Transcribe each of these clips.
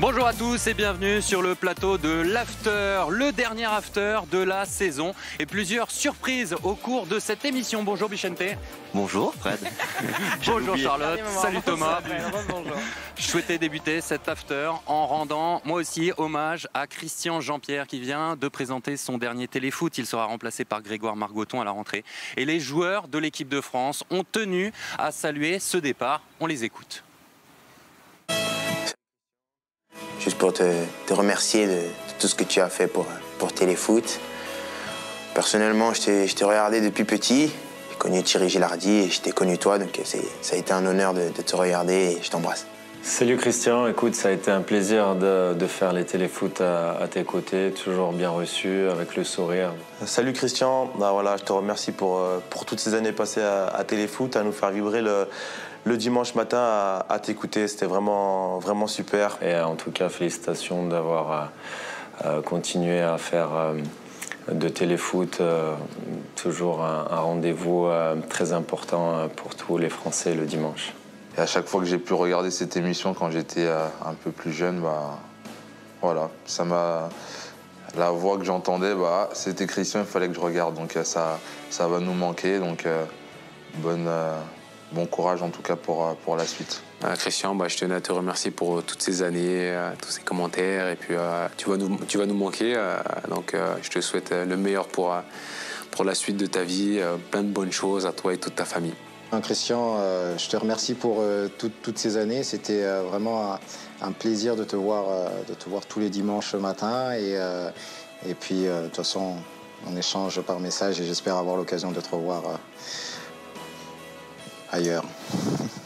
Bonjour à tous et bienvenue sur le plateau de l'After, le dernier After de la saison et plusieurs surprises au cours de cette émission. Bonjour Bichente. Bonjour Fred. Bonjour Charlotte. Salut Thomas. Je souhaitais débuter cet After en rendant moi aussi hommage à Christian Jean-Pierre qui vient de présenter son dernier téléfoot. Il sera remplacé par Grégoire Margoton à la rentrée. Et les joueurs de l'équipe de France ont tenu à saluer ce départ. On les écoute. Juste pour te, te remercier de, de tout ce que tu as fait pour, pour Téléfoot. Personnellement, je t'ai regardé depuis petit. J'ai connu Thierry Gilardi et je t'ai connu toi, donc c'est- ça a été un honneur de, de te regarder et je t'embrasse. Salut Christian, écoute, ça a été un plaisir de, de faire les téléfoot à, à tes côtés, toujours bien reçu, avec le sourire. Salut Christian, Bah voilà, je te remercie pour, euh, pour toutes ces années passées à, à Téléfoot, à nous faire vibrer le, le dimanche matin à, à t'écouter. C'était vraiment, vraiment super. Et euh, en tout cas, félicitations d'avoir euh, euh, continué à faire euh, de téléfoot euh, toujours un, un rendez-vous euh, très important pour tous les Français le dimanche. Et à chaque fois que j'ai pu regarder cette émission quand j'étais euh, un peu plus jeune, bah, voilà, ça m'a. La voix que j'entendais, bah, c'était Christian, il fallait que je regarde. Donc ça, ça va nous manquer. Donc euh, bonne, euh, bon courage en tout cas pour, euh, pour la suite. Euh, Christian, bah, je tenais à te remercier pour euh, toutes ces années, euh, tous ces commentaires. Et puis, euh, tu, vas nous, tu vas nous manquer. euh, donc, euh, je te souhaite euh, le meilleur pour, euh, pour la suite de ta vie. euh, plein de bonnes choses à toi et toute ta famille. Hein, Christian, euh, je te remercie pour euh, tout- toutes ces années. C'était euh, vraiment un, un plaisir de te voir, euh, de te voir tous les dimanches matin. Et, euh, et puis, euh, de toute façon, on échange par message et j'espère avoir l'occasion de te revoir euh, ailleurs.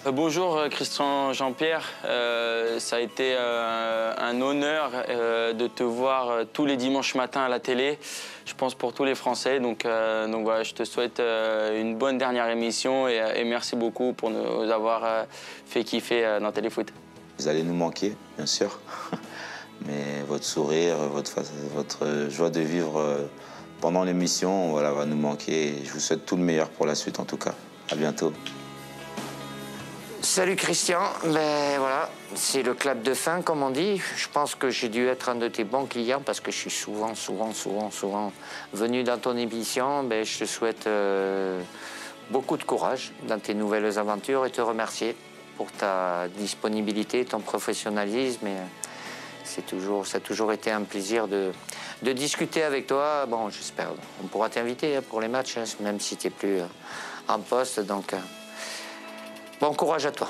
Euh, Bonjour euh, Christian Jean-Pierre, Euh, ça a été euh, un honneur euh, de te voir tous les dimanches matins à la télé, je pense pour tous les Français. Donc, donc voilà, je te souhaite une bonne dernière émission et, et merci beaucoup pour nous avoir fait kiffer dans Téléfoot. Vous allez nous manquer, bien sûr. Mais votre sourire, votre, votre joie de vivre pendant l'émission, voilà, va nous manquer. Je vous souhaite tout le meilleur pour la suite, en tout cas. À bientôt. Salut Christian, ben voilà, c'est le clap de fin comme on dit. Je pense que j'ai dû être un de tes bons clients parce que je suis souvent, souvent, souvent, souvent venu dans ton émission. Ben, je te souhaite euh, beaucoup de courage dans tes nouvelles aventures et te remercier pour ta disponibilité, ton professionnalisme. Euh, c'est toujours, ça a toujours été un plaisir de, discuter avec toi. Bon, j'espère, on pourra t'inviter hein, pour les matchs, hein, même si tu n'es plus euh, en poste. Donc, Bon courage à toi.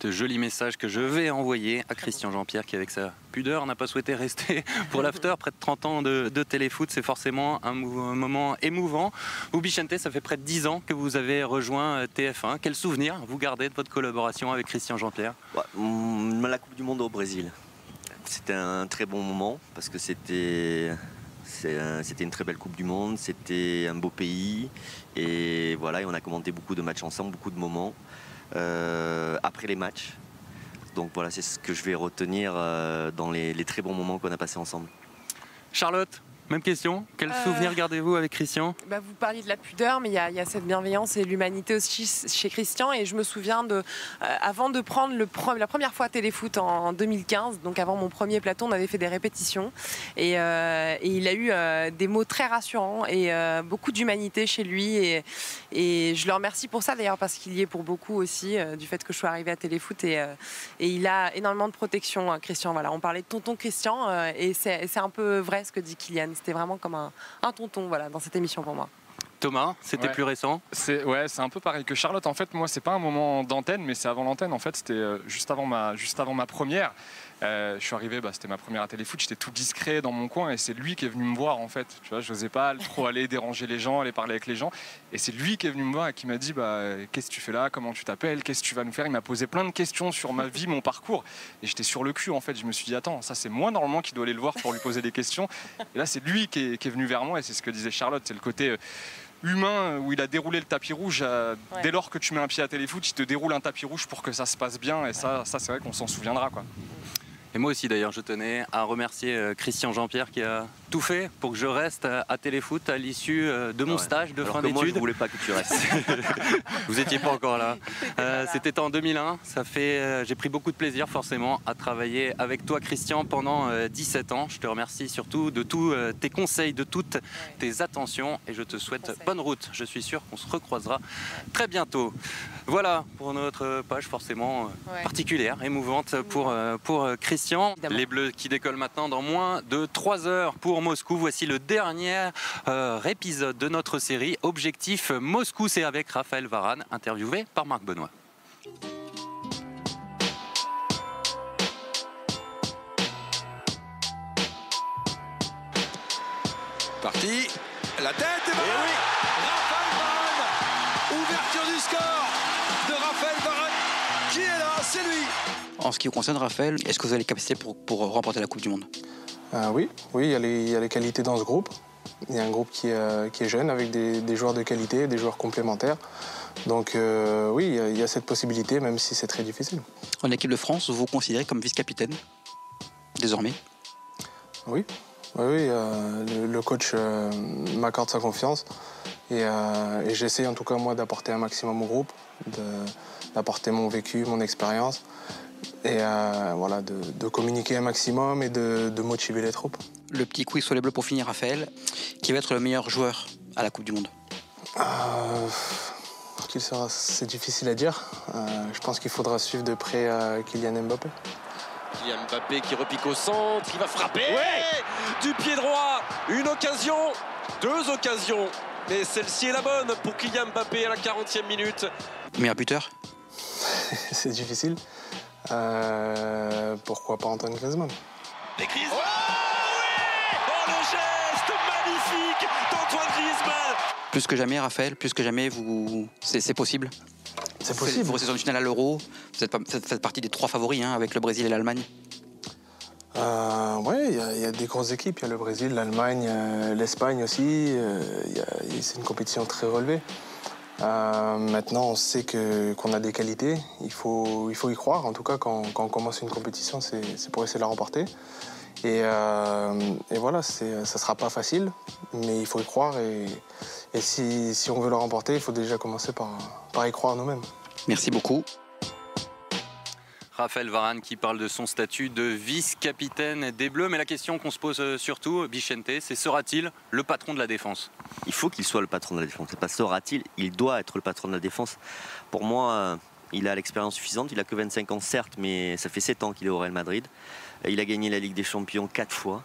de jolis messages que je vais envoyer à Christian Jean-Pierre qui avec sa pudeur n'a pas souhaité rester pour l'after. Près de 30 ans de, de téléfoot, c'est forcément un, moment émouvant. Vous Bichente, ça fait près de 10 ans que vous avez rejoint euh, TF1. Quel souvenir vous gardez de votre collaboration avec Christian Jean-Pierre? Ouais, mm, la Coupe du Monde au Brésil. C'était un très bon moment parce que c'était c'était une très belle Coupe du Monde, c'était un beau pays et voilà, et on a commenté beaucoup de matchs ensemble, beaucoup de moments euh, après les matchs. Donc voilà, c'est ce que je vais retenir euh, dans les, les très bons moments qu'on a passés ensemble. Charlotte, même question. Quel Euh, souvenir gardez-vous avec Christian? Bah, vous parliez de la pudeur, mais il y, a- il y a cette bienveillance et l'humanité aussi chez Christian. Et je me souviens de, euh, avant de prendre le la première fois Téléfoot en 2015, donc avant mon premier plateau, on avait fait des répétitions. Et, euh, et il a eu des mots très rassurants et beaucoup d'humanité chez lui. Et, et je le remercie pour ça d'ailleurs, parce qu'il y est pour beaucoup aussi, du fait que je sois arrivée à Téléfoot. Et, et il a énormément de protection, Christian. Voilà, on parlait de tonton Christian, et c'est un peu vrai ce que dit Kylian. C'était vraiment comme un, un tonton voilà, dans cette émission pour moi. Thomas, c'était Ouais. plus récent C'est ouais, c'est un peu pareil que Charlotte. En fait, moi, c'est pas un moment d'antenne, mais c'est avant l'antenne. En fait, c'était euh, juste avant ma juste avant ma première. Euh, je suis arrivé, bah, c'était ma première à téléfoot. J'étais tout discret dans mon coin et c'est lui qui est venu me voir. En fait, tu vois, je n'osais pas trop aller déranger les gens, aller parler avec les gens. Et c'est lui qui est venu me voir et qui m'a dit, bah, qu'est-ce que tu fais là? Comment tu t'appelles? Qu'est-ce que tu vas nous faire? Il m'a posé plein de questions sur ma vie, mon parcours. Et j'étais sur le cul. En fait, je me suis dit, attends, ça c'est moi normalement qui dois aller le voir pour lui poser des questions. Et là, c'est lui qui est, qui est venu vers moi et c'est ce que disait Charlotte. C'est le côté euh, humain où il a déroulé le tapis rouge. euh, Ouais. Dès lors que tu mets un pied à téléfoot, il te déroule un tapis rouge pour que ça se passe bien. Et ça, ça c'est vrai qu'on s'en souviendra. Quoi. Et moi aussi d'ailleurs, je tenais à remercier euh, Christian Jean-Pierre qui a tout fait pour que je reste à Téléfoot à l'issue euh, de mon Ouais. stage de Alors fin que moi, je d'études. voulais pas que tu restes. Vous étiez pas encore là. Euh, C'était en 2001. Ça fait, euh, j'ai pris beaucoup de plaisir forcément à travailler avec toi, Christian, pendant euh, 17 ans. Je te remercie surtout de tous euh, tes conseils, de toutes tes attentions, et je te souhaite bonne route. Je suis sûr qu'on se recroisera très bientôt. Voilà pour notre page forcément Ouais. particulière, émouvante pour, euh, pour euh, Christian. Les Bleus qui décollent maintenant dans moins de 3 heures pour Moscou. Voici le dernier euh, épisode de notre série Objectif Moscou. C'est avec Raphaël Varane, interviewé par Marc Benoît. Parti, la tête et voilà Raphaël Varane. Ouverture du score de Raphaël Varane. Qui est là, c'est lui. En ce qui vous concerne, Raphaël, est-ce que vous avez les capacités pour, pour remporter la Coupe du Monde? Euh, oui, oui, il y, a les, il y a les qualités dans ce groupe. Il y a un groupe qui, est, euh, qui est jeune avec des, des joueurs de qualité, des joueurs complémentaires. Donc euh, oui, il y, a, il y a cette possibilité, même si c'est très difficile. En équipe de France, vous vous considérez comme vice-capitaine désormais? Oui, oui, oui, euh, le, le coach m'accorde sa confiance et, et j'essaie en tout cas moi d'apporter un maximum au groupe, d'apporter mon vécu, mon expérience et euh, voilà, de, de communiquer un maximum et de, de motiver les troupes. Le petit quiz sur les bleus pour finir, Raphaël. Qui va être le meilleur joueur à la Coupe du Monde? Euh, qui sera- C'est difficile à dire. Euh, je pense qu'il faudra suivre de près euh, Kylian Mbappé. Kylian Mbappé qui repique au centre, qui va frapper Du pied droit, une occasion, deux occasions. Mais celle-ci est la bonne pour Kylian Mbappé à la 40e minute. Meilleur buteur? C'est difficile. Euh, pourquoi pas Antoine Griezmann? Et Griezmann Oh le geste magnifique d'Antoine Griezmann Plus que jamais, Raphaël, plus que jamais, vous... c'est c'est possible C'est Vous possible. Vous restez en finale à l'Euro, vous êtes, pas- vous faites partie des trois favoris hein, avec le Brésil et l'Allemagne. Euh, ouais, il y a- il y, a des grosses équipes. Il y a le Brésil, l'Allemagne, euh, l'Espagne aussi. Euh, c'est une compétition très relevée. Euh, maintenant, on sait que- qu'on a des qualités. Il faut, il faut y croire. En tout cas, quand, quand on commence une compétition, c'est pour essayer de la remporter. Et, euh, et voilà, ça ne sera pas facile, mais il faut y croire. Et, et si, si on veut la remporter, il faut déjà commencer par, par y croire nous-mêmes. Merci beaucoup. Raphaël Varane qui parle de son statut de vice-capitaine des Bleus. Mais la question qu'on se pose euh, surtout, Bichente, c'est sera-t-il le patron de la défense? Il faut qu'il soit le patron de la défense. Sera-t-il, il doit être le patron de la défense. Pour moi, euh, il a l'expérience suffisante. Il a que 25 ans, certes, mais ça fait 7 ans qu'il est au Real Madrid. Il a gagné la Ligue des Champions 4 fois.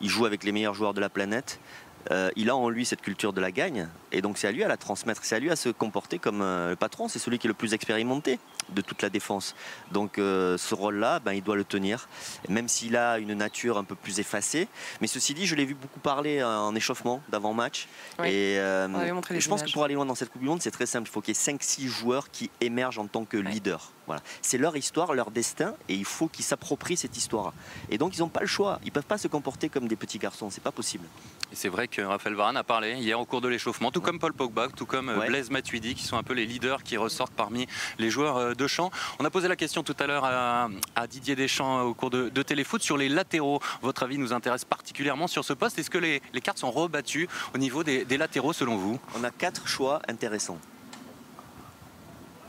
Il joue avec les meilleurs joueurs de la planète. Euh, il a en lui cette culture de la gagne. Et donc c'est à lui à la transmettre. C'est à lui à se comporter comme euh, le patron. C'est celui qui est le plus expérimenté de toute la défense. Donc euh, ce rôle-là, ben, il doit le tenir. Même s'il a une nature un peu plus effacée. Mais ceci dit, je l'ai vu beaucoup parler en échauffement d'avant-match. Oui. Et je pense que pour aller loin dans cette Coupe du Monde, c'est très simple. Il faut qu'il y ait 5-6 joueurs qui émergent en tant que leaders. Voilà. C'est leur histoire, leur destin, et il faut qu'ils s'approprient cette histoire. Et donc ils n'ont pas le choix. Ils peuvent pas se comporter comme des petits garçons. C'est pas possible. C'est vrai que Raphaël Varane a parlé hier au cours de l'échauffement, tout comme Paul Pogba, tout comme euh, Ouais. Blaise Matuidi, qui sont un peu les leaders qui ressortent parmi les joueurs euh, de champ. On a posé la question tout à l'heure à, à Didier Deschamps euh, au cours de, de Téléfoot sur les latéraux. Votre avis nous intéresse particulièrement sur ce poste. Est-ce que les, les cartes sont rebattues au niveau des, des latéraux selon vous? On a quatre choix intéressants.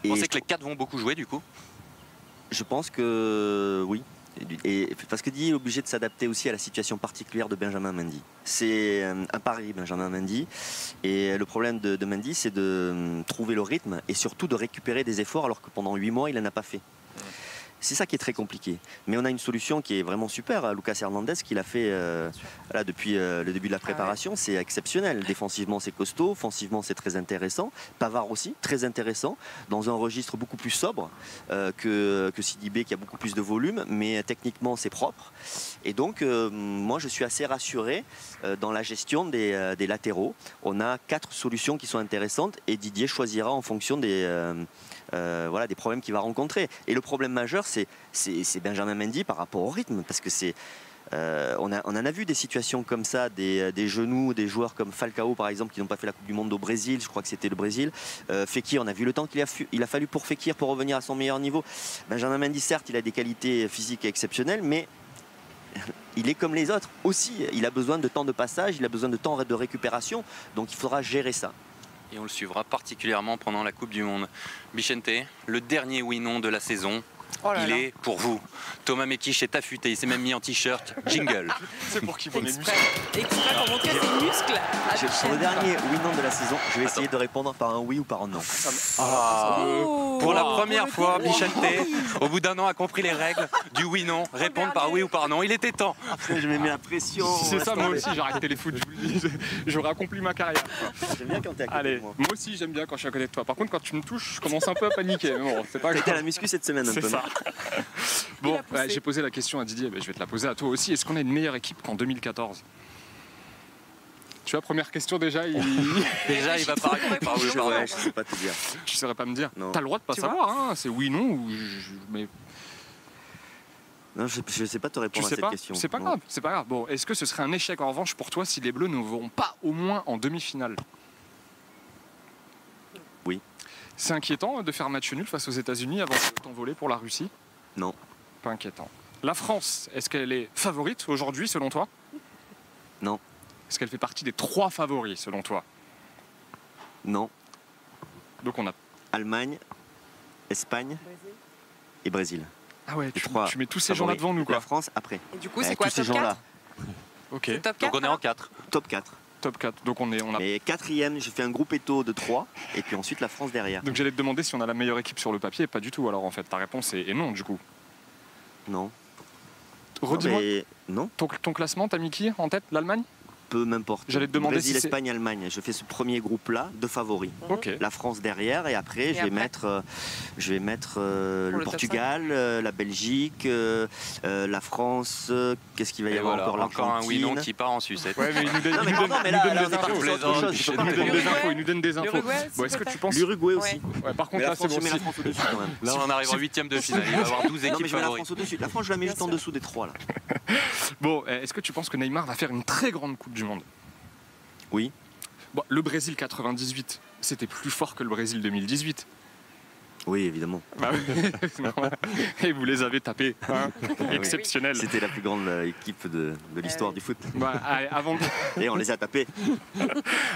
Vous pensez que les quatre vont beaucoup jouer du coup Je pense que oui. Et parce que Didier est obligé de s'adapter aussi à la situation particulière de Benjamin Mendy. C'est euh, un pari, Benjamin Mendy. Et le problème de, de Mendy, c'est de euh, trouver le rythme et surtout de récupérer des efforts alors que pendant huit mois, il n'en a pas fait. C'est ça qui est très compliqué. Mais on a une solution qui est vraiment super. Lucas Hernandez, qui l'a fait euh, voilà, depuis euh, le début de la préparation, c'est exceptionnel. Défensivement, c'est costaud. Offensivement, c'est très intéressant. Pavard aussi, très intéressant. Dans un registre beaucoup plus sobre euh, que, que Sidibé, qui a beaucoup plus de volume. Mais techniquement, c'est propre. Et donc, moi, je suis assez rassuré dans la gestion des, des latéraux. On a quatre solutions qui sont intéressantes et Didier choisira en fonction des, euh, voilà, des problèmes qu'il va rencontrer. Et le problème majeur, c'est, Benjamin Mendy par rapport au rythme, parce que euh, on, en a vu des situations comme ça, des, genoux, des joueurs comme Falcao par exemple qui n'ont pas fait la Coupe du Monde au Brésil, je crois que c'était le Brésil. Euh, Fekir, on a vu le temps qu'il a, a fallu pour Fekir pour revenir à son meilleur niveau. Benjamin Mendy, certes, il a des qualités physiques exceptionnelles, mais il est comme les autres aussi. Il a besoin de temps de passage, il a besoin de temps de récupération. Donc il faudra gérer ça. Et on le suivra particulièrement pendant la Coupe du Monde. Bichente, le dernier oui-non de la saison. Oh là il là. est pour vous. Thomas Mekich est affûté, il s'est même mis en t-shirt. Jingle. C'est pour qui bonnet Exprès, exprès pour montrer ses muscles. Je- Sur le dernier oui non de la saison, je vais essayer de répondre par un oui ou par un non. Ah. Oh. Pour la Pour première fois, Bichente, oui. au bout d'un an, a compris les règles du oui-non. Répondre par oui ou par non. Il était temps. Après, je me mets la pression. C'est ça, moi aussi, j'arrête téléfoot, je vous le J'aurais accompli ma carrière. J'aime bien quand t'es à côté Allez, de moi. moi aussi j'aime bien quand je suis à côté de toi. Par contre, quand tu me touches, je commence un peu à paniquer. Bon, c'est pas T'étais à grave. la muscu cette semaine un C'est peu. ça. Bon, ouais, j'ai posé la question à Didier, mais je vais te la poser à toi aussi. Est-ce qu'on a une meilleure équipe qu'en 2014 Tu vois, première question déjà, il... Déjà, il va pas répondre oui ou Je, ouais, sais pas te dire. tu saurais pas me dire. T'as le droit de pas Tu savoir, hein. c'est oui, non, ou je- mais Non, je, je sais pas te tu répondre à cette pas. question. C'est pas Non. grave, c'est pas grave. Bon, est-ce que ce serait un échec en revanche pour toi si les Bleus ne vont pas au moins en demi-finale? Oui. C'est inquiétant de faire match nul face aux États-Unis avant de t'envoler pour la Russie? Non. Pas inquiétant. La France, est-ce qu'elle est favorite aujourd'hui selon toi? Non. Est-ce qu'elle fait partie des trois favoris selon toi? Non. Donc on a. Allemagne, Espagne et Brésil. Ah ouais, tu, trois tu mets tous ces gens-là devant nous quoi. La France après. Et du coup, Avec c'est quoi, tous ces top gens-là. 4 Ok. Top 4 Donc on est en 4. Top 4. Top 4. Donc on est. On a... Et quatrième, j'ai fait un groupe éto de 3 et puis ensuite la France derrière. Donc j'allais te demander si on a la meilleure équipe sur le papier. Pas du tout alors en fait. Ta réponse est, est non du coup. Non. Redis-moi. Mais non, Ton, ton classement, t'as mis qui en tête? L'Allemagne? Peu m'importe. J'allais te demander Brésil, si Espagne, Allemagne. Je fais ce premier groupe-là de favoris. Ok. La France derrière et après, Et je vais après mettre, euh, je vais mettre euh, le Portugal, euh, la Belgique, euh, euh, la France. euh, Qu'est-ce qu'il va y Et avoir voilà, encore encore un oui-non l'Argentine. qui part en sucette. Ouais, mais il nous donne, Non, mais nous pardon, donne- mais il là, nous donne là, des infos. Il nous donne des Bon, est-ce que tu penses L'Uruguay aussi. Par contre, là, c'est bon. je mets la si- France au-dessus quand même. Là, on arrive en huitième de finale. Il va y avoir 12 Non, équipes favoris. La France, je la mets juste en dessous des trois là. Bon, euh, est-ce que tu penses que Neymar va faire une très grande Coupe du Monde? Oui. Bon, le Brésil 98, c'était plus fort que le Brésil 2018. Oui, évidemment. Bah. Et vous les avez tapés. hein. Exceptionnel. C'était la plus grande euh, équipe de, de l'histoire oui. du foot. Bah, allez, avant, Et on les a tapés.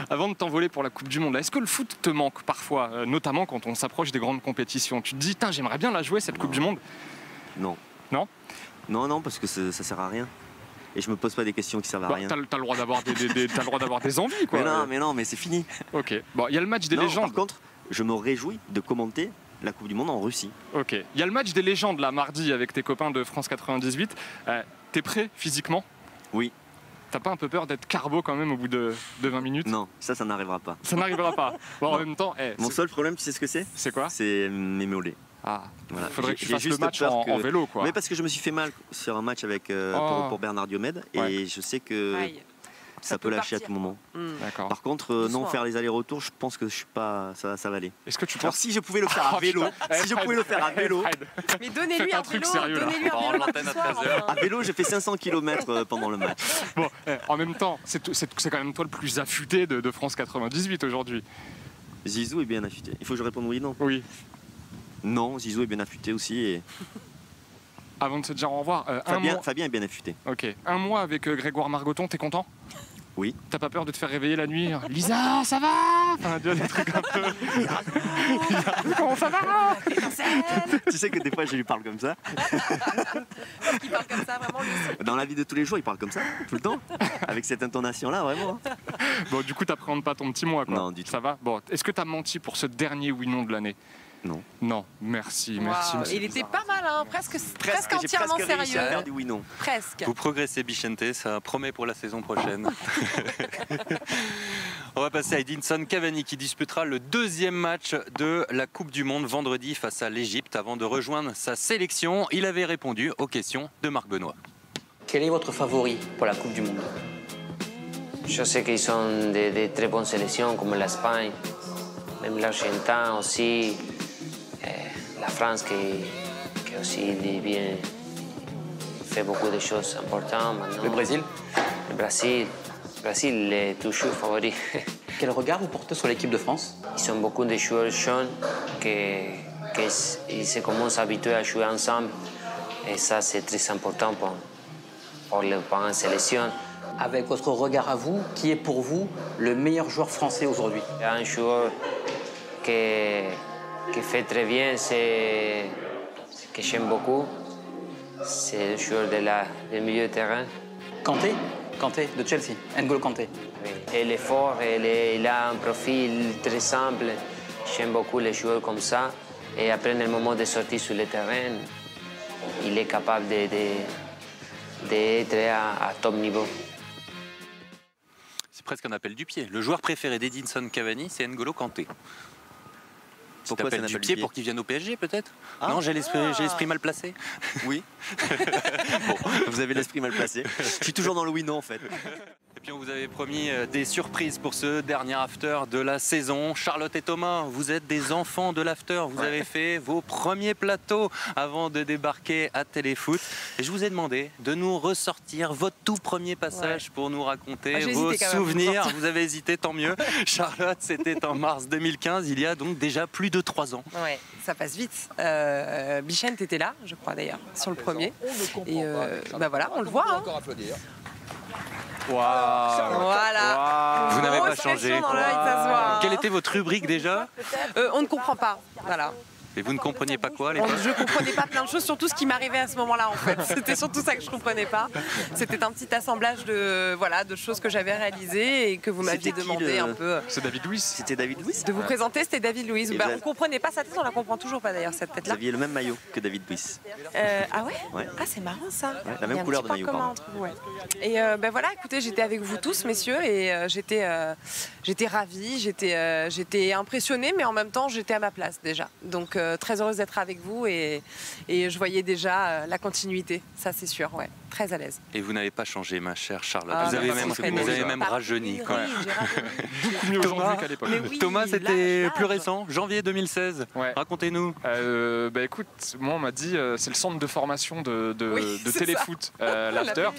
avant de t'envoler pour la Coupe du Monde, est-ce que le foot te manque parfois, euh, notamment quand on s'approche des grandes compétitions? Tu te dis, j'aimerais bien la jouer cette Coupe du Monde? Non. Non? Non, non, parce que ça, sert à rien. Et je me pose pas des questions qui servent à Bah, rien. T'as le droit d'avoir des, des- des- t'as le droit d'avoir des envies, quoi. Mais non, mais non, mais c'est fini. Ok. Bon, il y a le match des Non, légendes. Par contre, je me réjouis de commenter la Coupe du Monde en Russie. Ok. Il y a le match des légendes là mardi avec tes copains de France 98. Euh, T'es prêt physiquement? Oui. T'as pas un peu peur d'être carbo quand même au bout de, de 20 minutes? Non, ça, ça n'arrivera pas. Ça n'arrivera pas. Bon, en même temps, eh, Mon seul problème, tu sais ce que c'est? C'est quoi? C'est mes mollets. Ah, Voilà. faudrait que tu fasses le match en, que- en vélo quoi. Mais parce que je me suis fait mal sur un match avec euh, Oh. pour, pour Bernard Diomède et je sais que Aïe. ça, Ça peut peut lâcher à tout moment. Hmm. Par contre, euh, non faire les allers-retours, je pense que je suis pas, ça, ça va aller. Est-ce que tu Alors penses si je pouvais le faire à Oh, vélo, si je pouvais le faire à vélo. Mais donnez-lui un un truc vélo, sérieux, là. un vélo mardi à soir, 13 heures. enfin. à vélo, j'ai fait 500 km pendant le match. Bon, eh, en même temps, c'est quand même toi le plus affûté de, de France 98 aujourd'hui. Zizou est bien affûté. Il faut que je réponde oui non. Oui. Non, Zizou est bien affûté aussi et Avant de se dire au revoir, euh, un Fabien, mois. Fabien est bien affûté. Ok. Un mois avec euh, Grégoire Margoton, t'es content? Oui. T'as pas peur de te faire réveiller la nuit Lisa, ça va? Enfin, tu vois, des trucs un peu. Comment ça va? Tu sais que des fois je lui parle comme ça. Il parle comme ça, vraiment, lui. Dans la vie de tous les jours, il parle comme ça, tout le temps. Avec cette intonation-là, vraiment. Bon, du coup, t'appréhendes pas ton petit mois, quoi. Non, du tout. Ça va? Bon, est-ce que t'as menti pour ce dernier oui-non de l'année? Non. Non, merci, merci. Il était pas mal, hein, presque, presque, entièrement presque réussi à sérieux. faire du oui non. Presque. Vous progressez, Bichente, ça promet pour la saison prochaine. On va passer à Edinson Cavani qui disputera le deuxième match de la Coupe du Monde vendredi face à l'Égypte avant de rejoindre sa sélection. Il avait répondu aux questions de Marc Benoît. Quel est votre favori pour la Coupe du Monde? Je sais qu'ils ont de, de très bonnes sélections comme l'Espagne, même l'Argentin aussi, la France qui, qui aussi bien, fait beaucoup de choses importantes maintenant. Le Brésil? Le Brésil. Le Brésil est toujours favori. Quel regard vous portez sur l'équipe de France? Ils ont beaucoup de joueurs jeunes qui, qui ils se commencent à habituer à jouer ensemble et ça c'est très important pour, pour le point sélection. Avec votre regard à vous, qui est pour vous le meilleur joueur français aujourd'hui? Un joueur qui, qui fait très bien, c'est que j'aime beaucoup. C'est le joueur de la, du milieu de terrain. Kanté? Kanté de Chelsea, N'Golo Kanté. Oui. Il est fort, il, est- il a un profil très simple. J'aime beaucoup les joueurs comme ça. Et après, dans le moment de sortir sur le terrain, il est capable d'être de, d'être à, à top niveau. C'est presque un appel du pied. Le joueur préféré d'Edinson Cavani, c'est N'Golo Kanté. Petit Pourquoi appel du pied pour qu'il vienne au PSG, peut-être? Ah. Non, j'ai l'esprit j'ai l'esprit mal placé. Oui. bon, vous avez l'esprit mal placé. Je suis toujours dans le oui-non en fait. Puis on vous avait promis euh, des surprises pour ce dernier after de la saison. Charlotte et Thomas, vous êtes des enfants de l'after. Vous avez fait vos premiers plateaux avant de débarquer à Téléfoot. Et je vous ai demandé de nous ressortir votre tout premier passage pour nous raconter Ah, vos souvenirs. Vous avez hésité, tant mieux. Charlotte, c'était en mars 2015, il y a donc déjà plus de trois ans. Ouais, ça passe vite. Euh, Bichette était là, je crois d'ailleurs, sur le premier. Et euh, bah voilà, on le voit. hein. Voilà. Vous n'avez pas changé. Quelle était votre rubrique déjà? Euh, On ne comprend pas. Voilà. Et vous ne compreniez pas quoi à l'époque Je comprenais pas plein de choses, surtout ce qui m'arrivait à ce moment-là en fait. C'était surtout ça que je comprenais pas. C'était un petit assemblage de voilà de choses que j'avais réalisées et que vous m'aviez demandé le- un peu C'est David Louis. C'était David Louis de vous présenter. C'était David Louise. Et Bah, vous on comprenait pas sa tête, on la comprend toujours pas d'ailleurs cette Vous tête-là. aviez le même maillot que David Louis. Euh, ah ouais, Ouais. Ah c'est marrant ça. la même couleur de maillot, entre vous, ouais. Et euh, ben voilà, écoutez, j'étais avec vous tous, messieurs, et euh, j'étais, euh, j'étais ravie, j'étais, euh, j'étais impressionnée, mais en même temps, j'étais à ma place déjà. Donc euh, très heureuse d'être avec vous et, et je voyais déjà euh, la continuité, ça c'est sûr, ouais, très à l'aise. Et vous n'avez pas changé, ma chère Charlotte. Ah, vous avez même, Frédéric. vous avez même Pas rajeuni. quand même. Beaucoup mieux aujourd'hui qu'à l'époque. Oui, Thomas, c'était plus récent, janvier 2016. Ouais. Racontez-nous. Euh, bah écoute, moi on m'a dit euh, c'est le centre de formation de, de, Oui, de c'est téléfoot, euh, La l'after.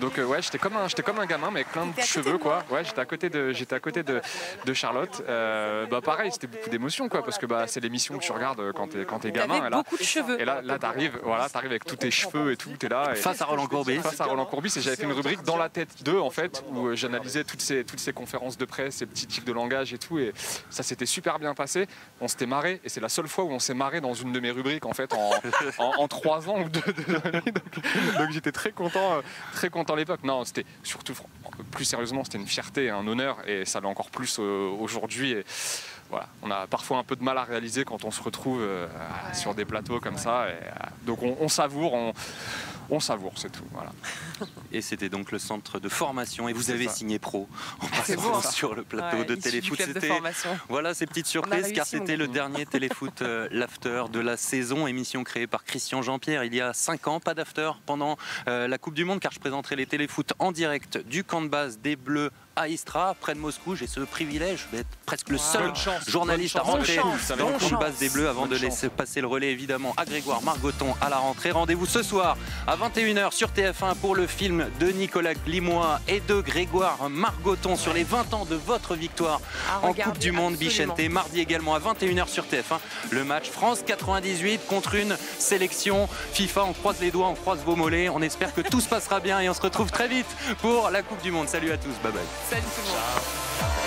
Donc euh, ouais, j'étais comme un, j'étais comme un gamin mais avec plein de cheveux quoi. Ouais, j'étais à côté de, j'étais à côté de, de Charlotte. Euh, bah pareil, c'était beaucoup d'émotions quoi parce que bah c'est l'émission que tu regardes quand t'es quand t'es gamin. Et là, beaucoup de cheveux. et là, là t'arrives, voilà, t'arrives avec tous tes cheveux et tout, t'es là. Et, Face à Roland Courbis. Face à Roland Courbis et j'avais fait une rubrique dans la tête d'eux en fait où euh, j'analysais toutes ces toutes ces conférences de presse, ces petits tics de langage et tout et ça s'était super bien passé. On s'était marré et c'est la seule fois où on s'est marré dans une de mes rubriques en fait en, en, en trois ans ou deux, deux années. Donc, donc j'étais très content, euh, très content à l'époque. Non, c'était surtout plus sérieusement, c'était une fierté, et un honneur et ça l'est encore plus euh, aujourd'hui. Et, voilà, on a parfois un peu de mal à réaliser quand on se retrouve euh, sur des plateaux comme ça. Et, euh, donc on, on savoure, on, on savoure, c'est tout. Voilà. Et c'était donc le centre de formation. Et vous avez ça. signé pro en passant beau, sur le plateau Ouais, de Téléfoot. C'était voilà ces petites surprises réussi, car c'était le dernier Téléfoot euh, l'after de la saison, émission créée par Christian Jean-Pierre il y a 5 ans. Pas d'after pendant euh, la Coupe du Monde car je présenterai les Téléfoot en direct du camp de base des Bleus à Istra, près de Moscou. J'ai ce privilège d'être presque le seul journaliste à rentrer dans le camp de base des Bleus avant Bonne de chance. laisser passer le relais évidemment à Grégoire Margoton à la rentrée. Rendez-vous ce soir à 21h sur TF1 pour le film de Nicolas Glimois et de Grégoire Margoton sur les 20 ans de votre victoire en Coupe du Monde absolument. Bichente. Mardi également à 21h sur TF1 le match France 98 contre une sélection FIFA. On croise les doigts, on croise vos mollets. On espère que tout se passera bien et on se retrouve très vite pour la Coupe du Monde. Salut à tous, bye bye. Salut tout le monde.